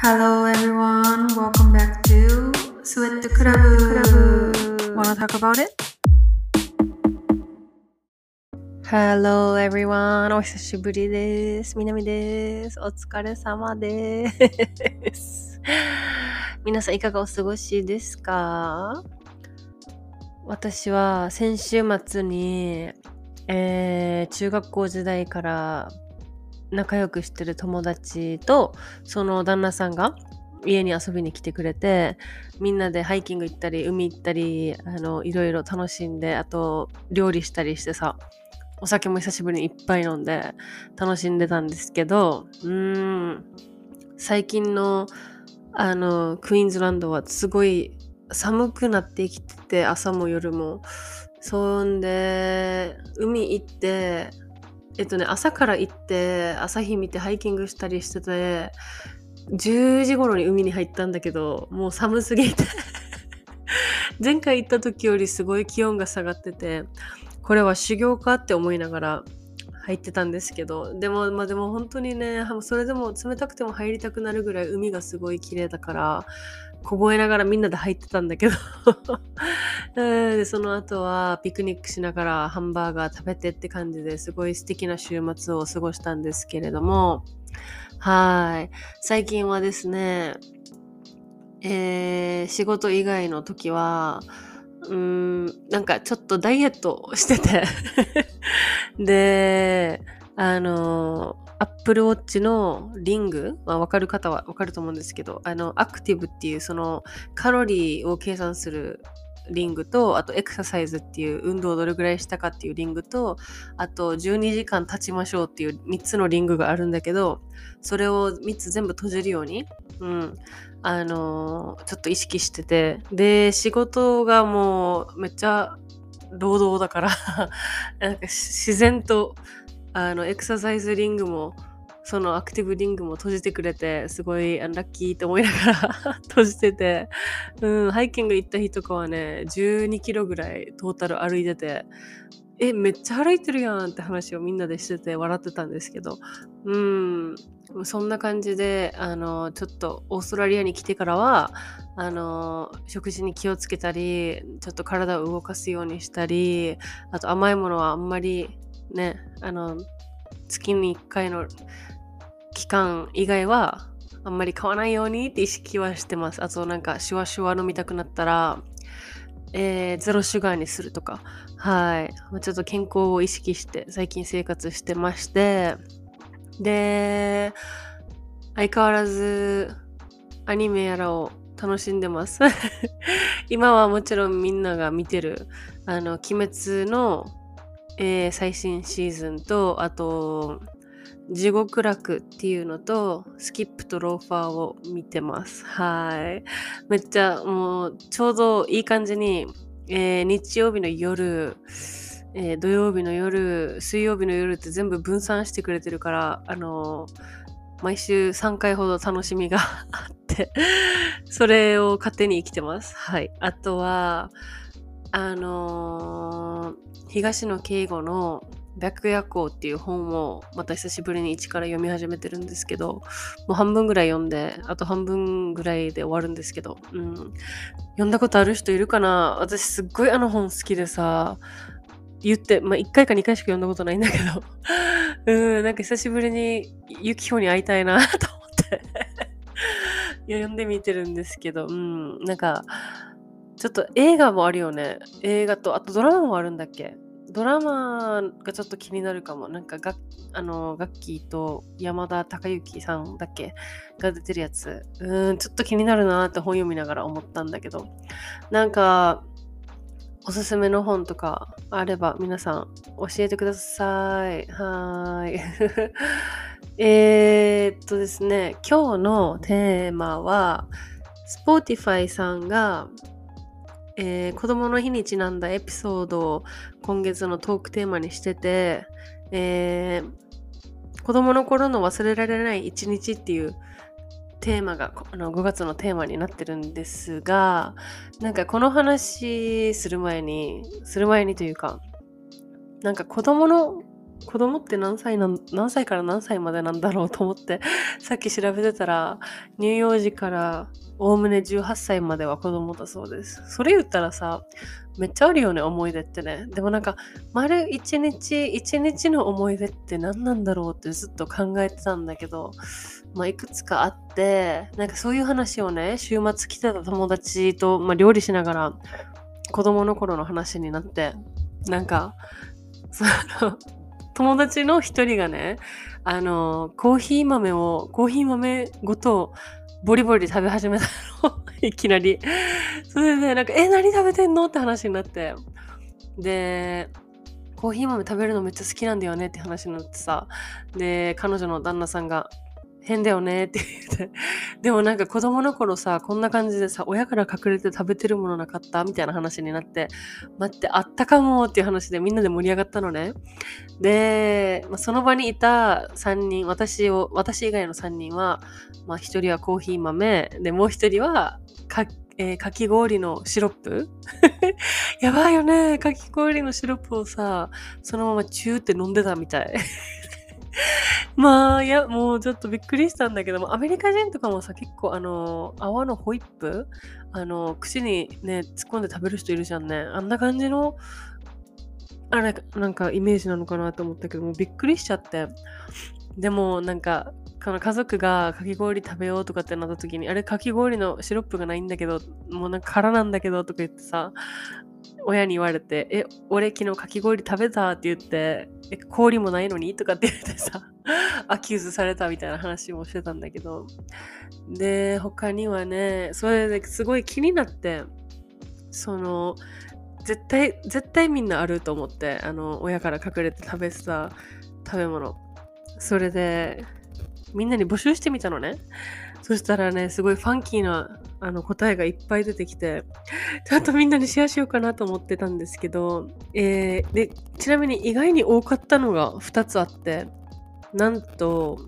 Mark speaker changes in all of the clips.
Speaker 1: Hello everyone, welcome back to Sweat Club. Wanna talk about it?
Speaker 2: Hello everyone! お久しぶりです。みなみです。お疲れ様です。皆さんいかがお過ごしですか私は先週末に、えー中学校時代から仲良くしてる友達とその旦那さんが家に遊びに来てくれてみんなでハイキング行ったり海行ったりあのいろいろ楽しんであと料理したりしてさお酒も久しぶりにいっぱい飲んで楽しんでたんですけどうん最近のあのクイーンズランドはすごい寒くなってきてて朝も夜も。そんで海行ってっとね朝から行って朝日見てハイキングしたりしてて10時頃に海に入ったんだけどもう寒すぎて。前回行った時よりすごい気温が下がっててこれは修行かって思いながら入ってたんですけどでもまあでも本当にねそれでも冷たくても入りたくなるぐらい海がすごい綺麗だから凍えながらみんなで入ってたんだけど。でその後はピクニックしながらハンバーガー食べてって感じですごい素敵な週末を過ごしたんですけれども。はい。最近はですねえー仕事以外の時はうーんなんかちょっとダイエットしてて。であのアップルウォッチのリング、まあ、分かる方は分かると思うんですけどあのアクティブっていうそのカロリーを計算するリングとあとエクササイズっていう運動をどれぐらいしたかっていうリングとあと12時間経ちましょうっていう3つのリングがあるんだけどそれを3つ全部閉じるように、うん、あのちょっと意識しててで仕事がもうめっちゃ労働だから なんか自然とあのエクササイズリングもそのアクティブリングも閉じてくれてすごいあラッキーと思いながら 閉じてて、うん、ハイキング行った日とかはね12キロぐらいトータル歩いててえめっちゃ歩いてるやんって話をみんなでしてて笑ってたんですけどうんそんな感じであのちょっとオーストラリアに来てからはあの食事に気をつけたりちょっと体を動かすようにしたりあと甘いものはあんまりねあの月に1回の期間以外はあんまり買わないようにって意識はしてます。あとなんかシュワシュワ飲みたくなったらえーゼロシュガーにするとか。はい。ちょっと健康を意識して最近生活してまして。で相変わらずアニメやらを楽しんでます。今はもちろんみんなが見てるあの鬼滅の、えー最新シーズンとあと地獄楽っていうのとスキップとローファーを見てます。はい。めっちゃもうちょうどいい感じに、えー日曜日の夜えー土曜日の夜水曜日の夜って全部分散してくれてるからあのー毎週3回ほど楽しみが あってそれを勝手に生きてます。はい。あとはあのー東野圭吾の「白夜行」っていう本をまた久しぶりに一から読み始めてるんですけどもう半分ぐらい読んであと半分ぐらいで終わるんですけど、うん、読んだことある人いるかな？私すっごいあの本好きでさ言って、まあ、1回か2回しか読んだことないんだけど。うんなんか久しぶりにユキホに会いたいなと思って。読んでみてるんですけどうん。なんかちょっと映画もあるよね。映画とあとドラマもあるんだっけ？ドラマがちょっと気になるかも。なんかがあのガッキーと山田孝之さんだっけ？が出てるやつ。うんちょっと気になるなって本読みながら思ったんだけど。なんかおすすめの本とかあれば皆さん教えてください。はーい。えーっとですね、今日のテーマは、Spotify さんが、えー子供の日にちなんだエピソードを今月のトークテーマにしてて、えー子供の頃の忘れられない一日っていうテーマがあの5月のテーマになってるんですがなんかこの話する前にする前にというかなんか子供の子供って何歳なん何歳から何歳までなんだろうと思って さっき調べてたら乳幼児からおおむね18歳までは子供だそうです。それ言ったらさめっちゃあるよね思い出ってね。でもなんか丸一日一日の思い出って何なんだろうってずっと考えてたんだけどまあいくつかあってなんかそういう話をね週末来てた友達と、まあ、料理しながら子供の頃の話になってなんかその友達の一人がねあのコーヒー豆をコーヒー豆ごとボリボリ食べ始めたの。いきなり。それでなんか「え何食べてんの?」って話になって。でコーヒー豆食べるのめっちゃ好きなんだよねって話になってさ。で彼女の旦那さんが変だよねって言って。でもなんか子供の頃さ、こんな感じでさ、親から隠れて食べてるものなかった？みたいな話になって、待って、あったかもっていう話でみんなで盛り上がったのね。で、まあ、その場にいた3人、私を、私以外の3人は、まあ1人はコーヒー豆、で、もう1人はか、えー、かき氷のシロップ やばいよね。かき氷のシロップをさ、そのままチューって飲んでたみたい。まあ、いや、もうちょっとびっくりしたんだけども、アメリカ人とかもさ、結構あの、泡のホイップあの、口にね、突っ込んで食べる人いるじゃんね。あんな感じの、あれ、なんかイメージなのかなと思ったけども、びっくりしちゃって。でも、なんか、この家族がかき氷食べようとかってなった時に、あれ、かき氷のシロップがないんだけど、もうなんか空なんだけどとか言ってさ、親に言われて、え、俺昨日かき氷食べたって言って、え、氷もないのにとかって言ってさ、accuse されたみたいな話もしてたんだけど。で、他にはね、それですごい気になって、その、絶対、絶対みんなあると思って、あの、親から隠れて食べてた食べ物。それで、みんなに募集してみたのね。そしたらね、すごいファンキーなあの答えがいっぱい出てきて、ちゃんとみんなにシェアしようかなと思ってたんですけど、えー、で、ちなみに意外に多かったのが2つあって、なんと、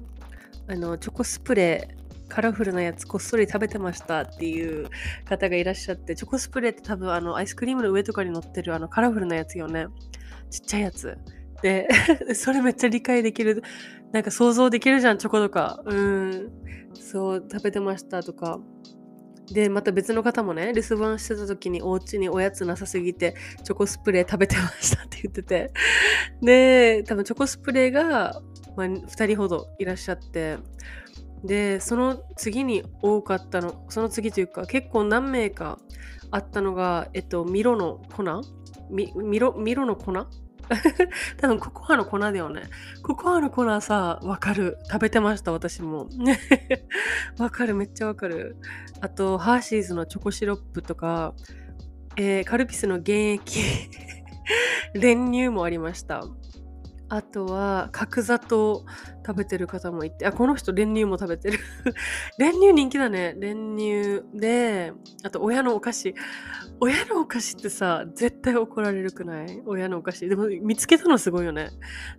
Speaker 2: あの、チョコスプレー、カラフルなやつこっそり食べてましたっていう方がいらっしゃって、チョコスプレーって多分あのアイスクリームの上とかに乗ってるあのカラフルなやつよね。ちっちゃいやつ。それめっちゃ理解できる。なんか想像できるじゃん、チョコとか。うん。そう、食べてましたとか。で、また別の方もね、留守番してた時にお家におやつなさすぎて、チョコスプレー食べてました って言ってて。で、多分チョコスプレーが、まあ、2人ほどいらっしゃって、で、その次に多かったの、その次というか、結構何名かあったのが、えっと、ミロの粉？ミロミロの粉？多分ココアの粉だよね。ココアの粉さ、わかる。食べてました、私も。わかる、めっちゃわかる。あと、ハーシーズのチョコシロップとか、えー、カルピスの原液 練乳もありました。あとは角砂糖食べてる方もいてあこの人練乳も食べてる。練乳人気だね。練乳であと親のお菓子。親のお菓子ってさ絶対怒られるくない？親のお菓子。でも見つけたのすごいよね。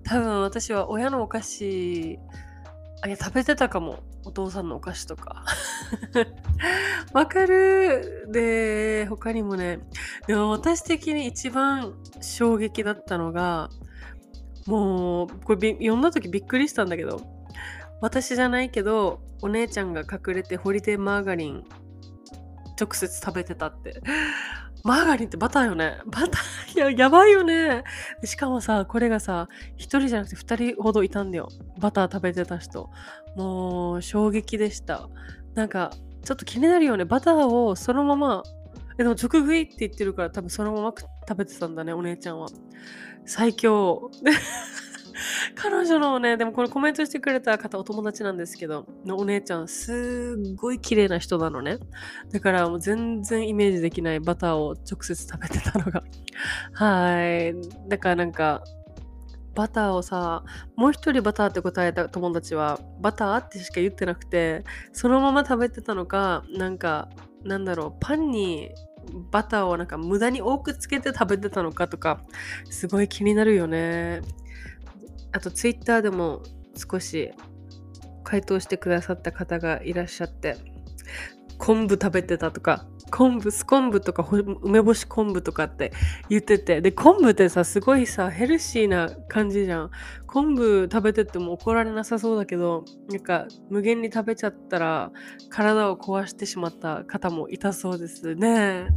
Speaker 2: 多分私は親のお菓子あいや食べてたかも。お父さんのお菓子とか。わかる。で他にもねでも私的に一番衝撃だったのがもうこれ読んだ時びっくりしたんだけど私じゃないけどお姉ちゃんが隠れてホリデーマーガリン直接食べてたって。マーガリンってバターよね。バターややばいよね。しかもさこれがさ1人じゃなくて2人ほどいたんだよ。バター食べてた人。もう衝撃でした。なんかちょっと気になるよね。バターをそのままでも直食いって言ってるから多分そのまま食べてたんだねお姉ちゃんは最強。彼女のね、でもこれコメントしてくれた方お友達なんですけど、のお姉ちゃんすっごい綺麗な人なのね。だからもう全然イメージできないバターを直接食べてたのが。はい。だからなんか、バターをさ、もう一人バターって答えた友達は、バターってしか言ってなくて、そのまま食べてたのか、なんか、なんだろう、パンにバターをなんか無駄に多くつけて食べてたのかとかすごい気になるよね。あとツイッターでも少し回答してくださった方がいらっしゃって昆布食べてたとか昆布ス昆布とか梅干し昆布とかって言ってて。で昆布ってさすごいさヘルシーな感じじゃん。昆布食べてても怒られなさそうだけどなんか無限に食べちゃったら体を壊してしまった方もいたそうです。ね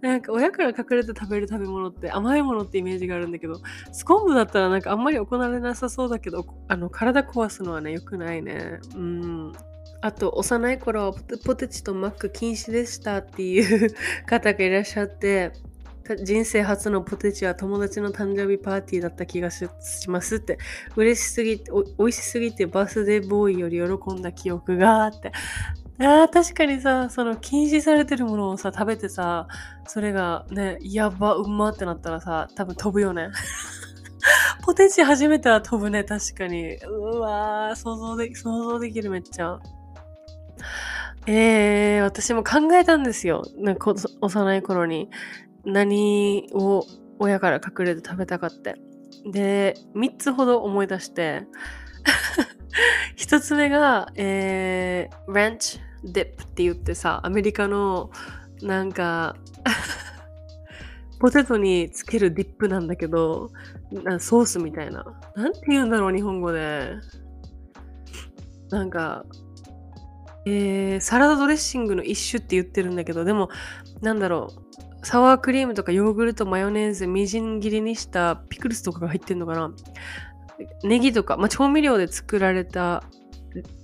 Speaker 2: なんか親から隠れて食べる食べ物って甘いものってイメージがあるんだけどス昆布だったらなんかあんまり行われなさそうだけどあの体壊すのはね良くないね。うん。あと幼い頃はポテチとマック禁止でしたっていう 方がいらっしゃって人生初のポテチは友達の誕生日パーティーだった気がしますって。嬉しすぎて美味しすぎてバースデーボーイより喜んだ記憶があって。あ確かにさその禁止されてるものをさ食べてさそれがねやばうまってなったらさ多分飛ぶよね。ポテチ初めては飛ぶね確かに。うわー想像で想像できるめっちゃ。えー、私も考えたんですよ。なんか幼い頃に何を親から隠れて食べたかって。で、3つほど思い出して、1つ目が、えー、ランチディップって言ってさ、アメリカのなんか ポテトにつけるディップなんだけど、ソースみたいな。なんて言うんだろう、日本語で。なんか、えー、サラダドレッシングの一種って言ってるんだけどでもなんだろうサワークリームとかヨーグルトマヨネーズみじん切りにしたピクルスとかが入ってんのかな？ネギとか、まあ、調味料で作られた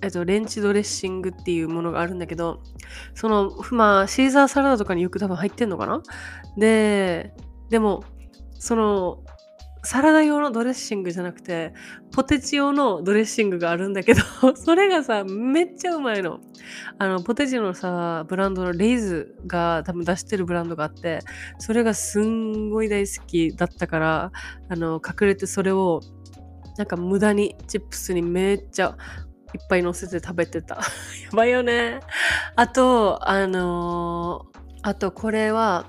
Speaker 2: えっと、レンチドレッシングっていうものがあるんだけどそのまあシーザーサラダとかによく多分入ってんのかな？ででもそのサラダ用のドレッシングじゃなくて、ポテチ用のドレッシングがあるんだけど、それがさ、めっちゃうまいの。あの、ポテチのさ、ブランドのレイズが多分出してるブランドがあって、それがすんごい大好きだったから、あの、隠れてそれを、なんか無駄にチップスにめっちゃいっぱい乗せて食べてた。やばいよね。あと、あのー、あとこれは、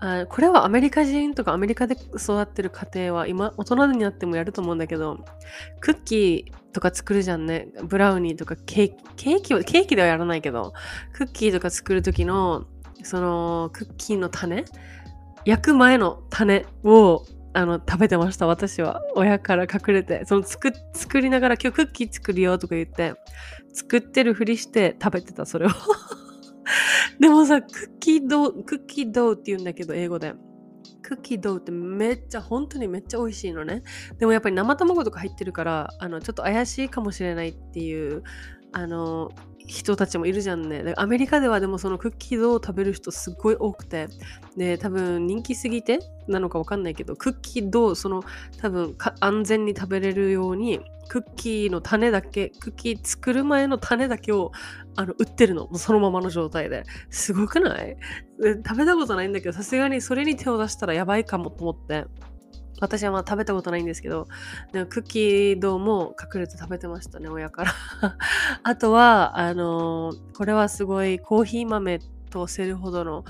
Speaker 2: あこれはアメリカ人とかアメリカで育ってる家庭は今大人になってもやると思うんだけどクッキーとか作るじゃんね。ブラウニーとかケーキケーキはケーキではやらないけどクッキーとか作る時のそのクッキーの種焼く前の種をあの食べてました私は。親から隠れて。その作作りながら今日クッキー作るよとか言って作ってるふりして食べてたそれを。でもさ、クッキードー、クッキードーって言うんだけど、英語で。クッキードーってめっちゃ、本当にめっちゃ美味しいのね。でもやっぱり生卵とか入ってるから、あの、ちょっと怪しいかもしれないっていう、あの、人たちもいるじゃんね。アメリカではでもそのクッキーを食べる人すっごい多くて、で、多分人気すぎてなのかわかんないけど、クッキードその多分安全に食べれるように、クッキーの種だけ、クッキー作る前の種だけをあの売ってるの。そのままの状態で。すごくない？食べたことないんだけど、さすがにそれに手を出したらやばいかもと思って。私はまあ食べたことないんですけど、でもクッキードも隠れて食べてましたね、親から あとは、あのー、これはすごいコーヒー豆とせるほどの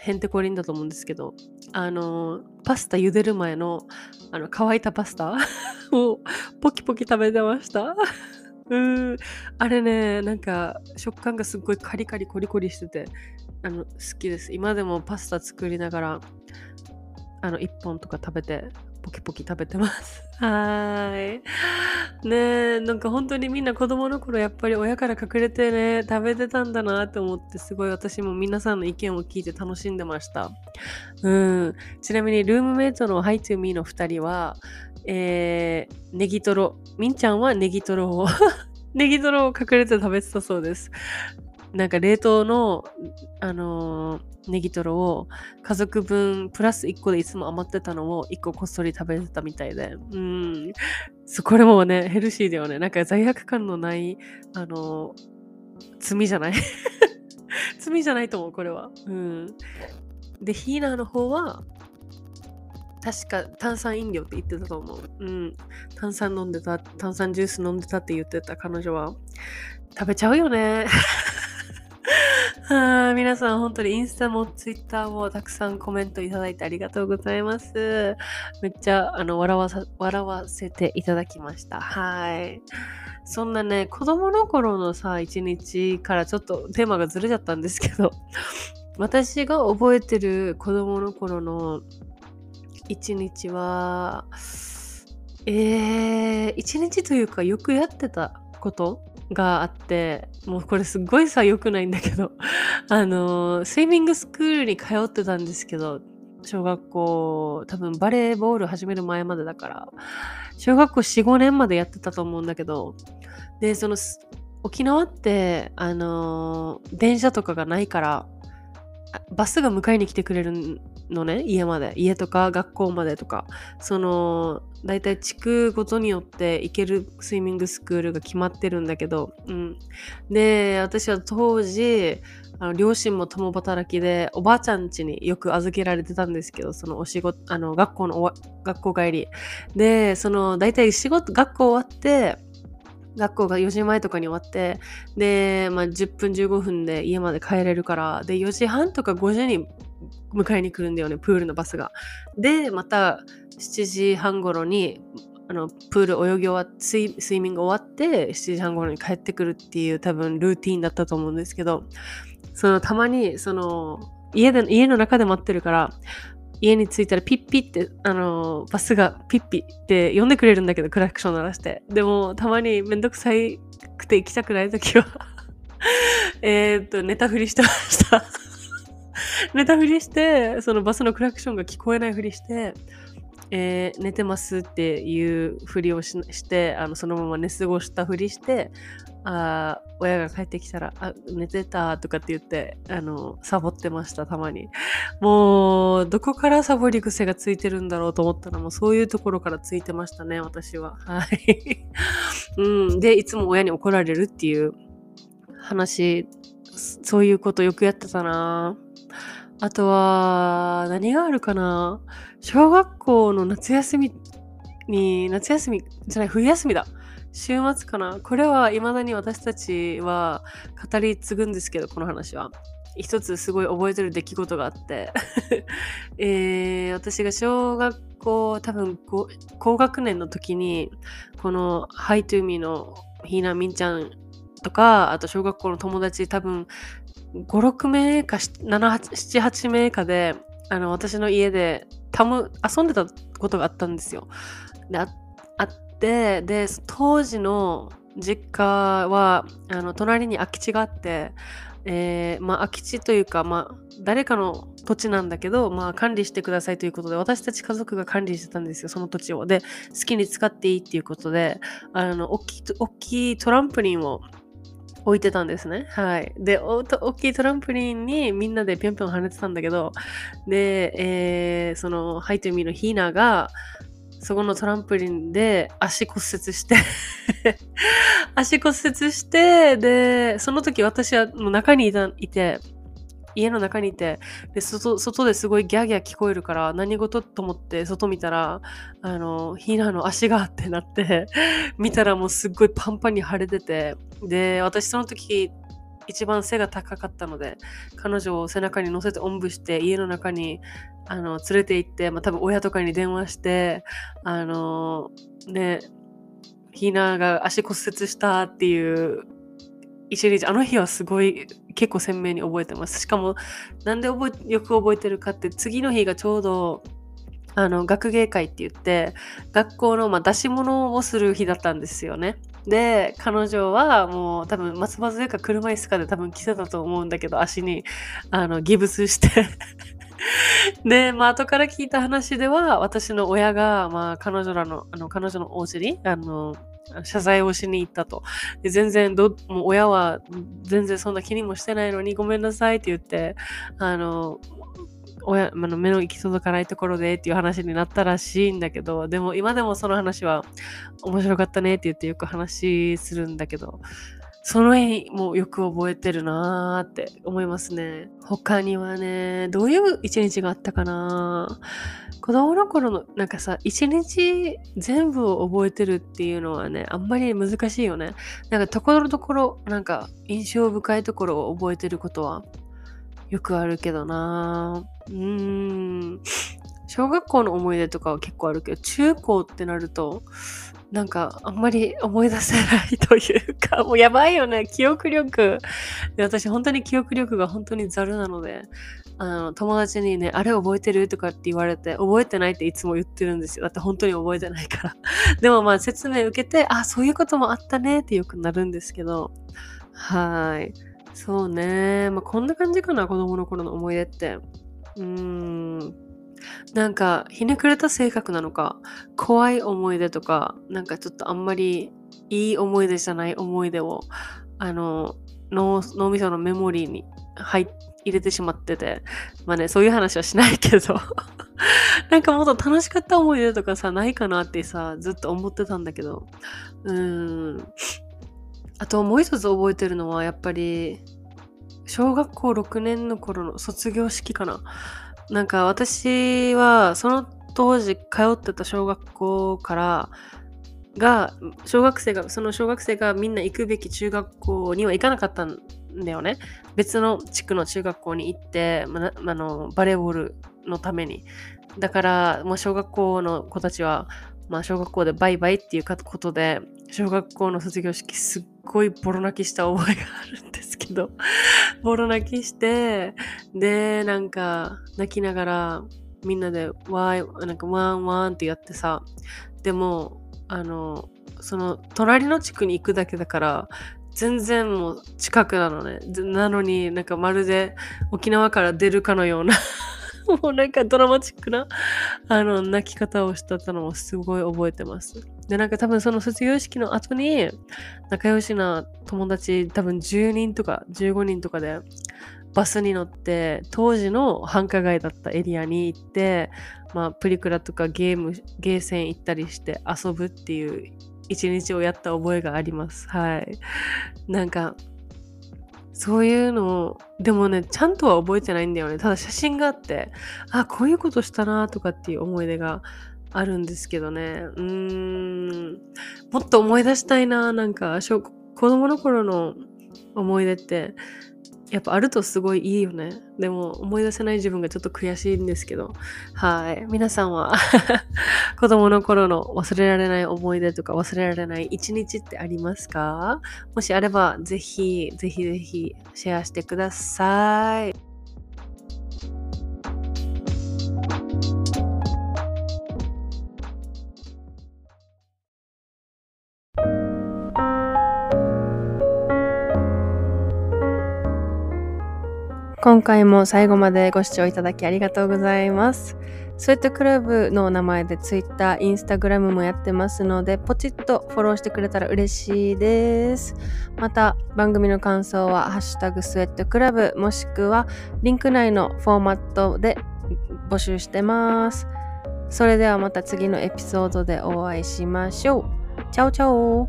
Speaker 2: へんてこりんだと思うんですけど、あのー、パスタ茹でる前の、あの、乾いたパスタ をポキポキ食べてました。うん。あれね、なんか食感がすっごいカリカリコリコリしてて、あの、好きです。今でもパスタ作りながら、あの、1本とか食べて、ポキポキ食べてます。はい。ねえ、なんか本当にみんな子供の頃やっぱり親から隠れてね、食べてたんだなって思って、すごい私も皆さんの意見を聞いて楽しんでました。うん。ちなみにルームメイトのハイトゥーミーの2人は、えー、ネギトロ。みんちゃんはネギトロを ネギトロを隠れて食べてたそうです。なんか冷凍の、あのー、ネギトロを家族分プラス1個でいつも余ってたのを1個こっそり食べてたみたいで。うん。そこれもね、ヘルシーだよね。なんか罪悪感のない、あのー、罪じゃない 罪じゃないと思う、これは。うん。で、ヒーナーの方は、確か炭酸飲料って言ってたと思う。うん。炭酸飲んでた、炭酸ジュース飲んでたって言ってた彼女は。食べちゃうよね。あ、皆さん本当にインスタもツイッターもたくさんコメントいただいてありがとうございます。めっちゃあの笑わさ笑わせていただきました。はい。そんなね、子供の頃のさ、一日からちょっとテーマがずれちゃったんですけど、私が覚えてる子供の頃の一日は、えー、一日というかよくやってたことがあって、もうこれすっごいさ、良くないんだけど、あの、スイミングスクールに通ってたんですけど、小学校、多分バレーボール始める前までだから、小学校4、5年までやってたと思うんだけど、で、その、沖縄って、あの電車とかがないから、バスが迎えに来てくれるのね、家まで。家とか学校までとか。その、だいたい地区ごとによって行けるスイミングスクールが決まってるんだけど、うん。で、私は当時、あの両親も共働きで、おばあちゃん家によく預けられてたんですけど、そのお仕事、あの、学校の、学校帰り。で、その、だいたい仕事、学校終わって、学校が4時前とかに終わって、で、まあ、10分15分で家まで帰れるから、で、4時半とか5時に迎えに来るんだよね、プールのバスが。で、また7時半頃に、あのプール泳ぎ終わってスイスイミング終わって7時半頃に帰ってくるっていう多分ルーティンだったと思うんですけどそのたまにその家で家の中で待ってるから家に着いたらピッピってあのバスがピッピって呼んでくれるんだけどクラクション鳴らして。でもたまにめんどくさいくて行きたくない時は えっと寝たふりしてました。寝たふりしてそのバスのクラクションが聞こえないふりしてえー寝てますっていうふりをしてあのそのまま寝過ごしたふりしてあ親が帰ってきたらあ寝てたとかって言ってあのサボってましたたまに。もうどこからサボり癖がついてるんだろうと思ったらもうそういうところからついてましたね私は。はい、うん、でいつも親に怒られるっていう話そそういうことよくやってたな。あとは何があるかな。小学校の夏休みに夏休みじゃない冬休みだ。週末かな。これは未だに私たちは語り継ぐんですけどこの話は。一つすごい覚えてる出来事があって、えー私が小学校多分高学年の時にこの「ハイトゥーミーのひーなみんちゃんとかあと小学校の友達多分56名か78名かであの私の家でたむ遊んでたことがあったんですよ。でああってで当時の実家はあの隣に空き地があって、えーまあ、空き地というか、まあ、誰かの土地なんだけど、まあ、管理してくださいということで私たち家族が管理してたんですよその土地を。で好きに使っていいっていうことであの大きい大きいトランプリンを置いてたんですね。はい。で、おと大きいトランプリンにみんなでぴょんぴょん跳ねてたんだけど、で、えーその、ハイトゥミーのヒーナが、そこのトランプリンで足骨折して 足骨折して、で、その時私はもう中にいたいて、家の中にいてで外外ですごいギャーギャー聞こえるから何事と思って外見たらあのヒーナの足がってなって 見たらもうすっごいパンパンに腫れててで私その時一番背が高かったので彼女を背中に乗せておんぶして家の中にあの連れて行って、まあ、多分親とかに電話してあのねヒーナが足骨折したっていう一日あの日はすごい結構鮮明に覚えてますしかもなんで覚えよく覚えてるかって次の日がちょうどあの学芸会って言って学校の、ま、出し物をする日だったんですよね。で彼女はもう多分松葉杖か車椅子かで多分来てたと思うんだけど足にあのギブスして で、まあ後から聞いた話では私の親が、まあ、彼女らのあの彼女のお家にあの謝罪をしに行ったと。で全然ど、もう親は全然そんな気にもしてないのにごめんなさいって言って、あの、親の目の行き届かないところでっていう話になったらしいんだけど、でも今でもその話は面白かったねって言ってよく話するんだけど、その絵もよく覚えてるなーって思いますね。他にはね、どういう一日があったかな子供の頃のなんかさ、一日全部を覚えてるっていうのはね、あんまり難しいよね。なんかところどころ、なんか印象深いところを覚えてることはよくあるけどなうーん。小学校の思い出とかは結構あるけど、中高ってなると、なんかあんまり思い出せないというか、もうやばいよね、記憶力。で私本当に記憶力が本当にざるなので、あの友達にね、あれ覚えてる？とかって言われて、覚えてないっていつも言ってるんですよ。だって本当に覚えてないから。でもまあ説明受けて、あ、そういうこともあったねってよくなるんですけど、はい。そうね。まあこんな感じかな、子供の頃の思い出って。うーん。なんかひねくれた性格なのか怖い思い出とかなんかちょっとあんまりいい思い出じゃない思い出をあの脳みそのメモリーに入入れてしまっててまあねそういう話はしないけど なんかもっと楽しかった思い出とかさないかなってさずっと思ってたんだけどうーん。あともう一つ覚えてるのはやっぱり小学校6年の頃の卒業式かな。なんか私はその当時通ってた小学校からが小学生がその小学生がみんな行くべき中学校には行かなかったんだよね。別の地区の中学校に行って、まあのバレーボールのために。だからもう小学校の子たちは、まあ、小学校でバイバイっていうことで小学校の卒業式すっごいボロ泣きした覚えがあるけど ボロ泣きしてでなんか泣きながらみんなでワイなんかワンワンってやってさでもあのその隣の地区に行くだけだから全然もう近くなのねなのになんかまるで沖縄から出るかのような もうなんかドラマチックなあの泣き方をしたのもすごい覚えてます。で、なんか多分その卒業式の後に仲良しな友達多分10人とか15人とかでバスに乗って当時の繁華街だったエリアに行って、まあ、プリクラとかゲームゲーセン行ったりして遊ぶっていう一日をやった覚えがあります。はい。なんかそういうのをでもね、ちゃんとは覚えてないんだよね。ただ写真があって、あ、こういうことしたなとかっていう思い出があるんですけどね。うーん、もっと思い出したいななんか、子供の頃の思い出って、やっぱあるとすごいいいよね。でも思い出せない自分がちょっと悔しいんですけど。はい。皆さんは 子供の頃の忘れられない思い出とか忘れられない一日ってありますか？もしあればぜひぜひぜひシェアしてください。今回も最後までご視聴いただきありがとうございます。スウェットクラブの名前で Twitter、Instagram もやってますので、ポチッとフォローしてくれたら嬉しいです。また、番組の感想は、ハッシュタグスウェットクラブ、もしくは、リンク内のフォーマットで募集してます。それではまた次のエピソードでお会いしましょう。チャオチャオ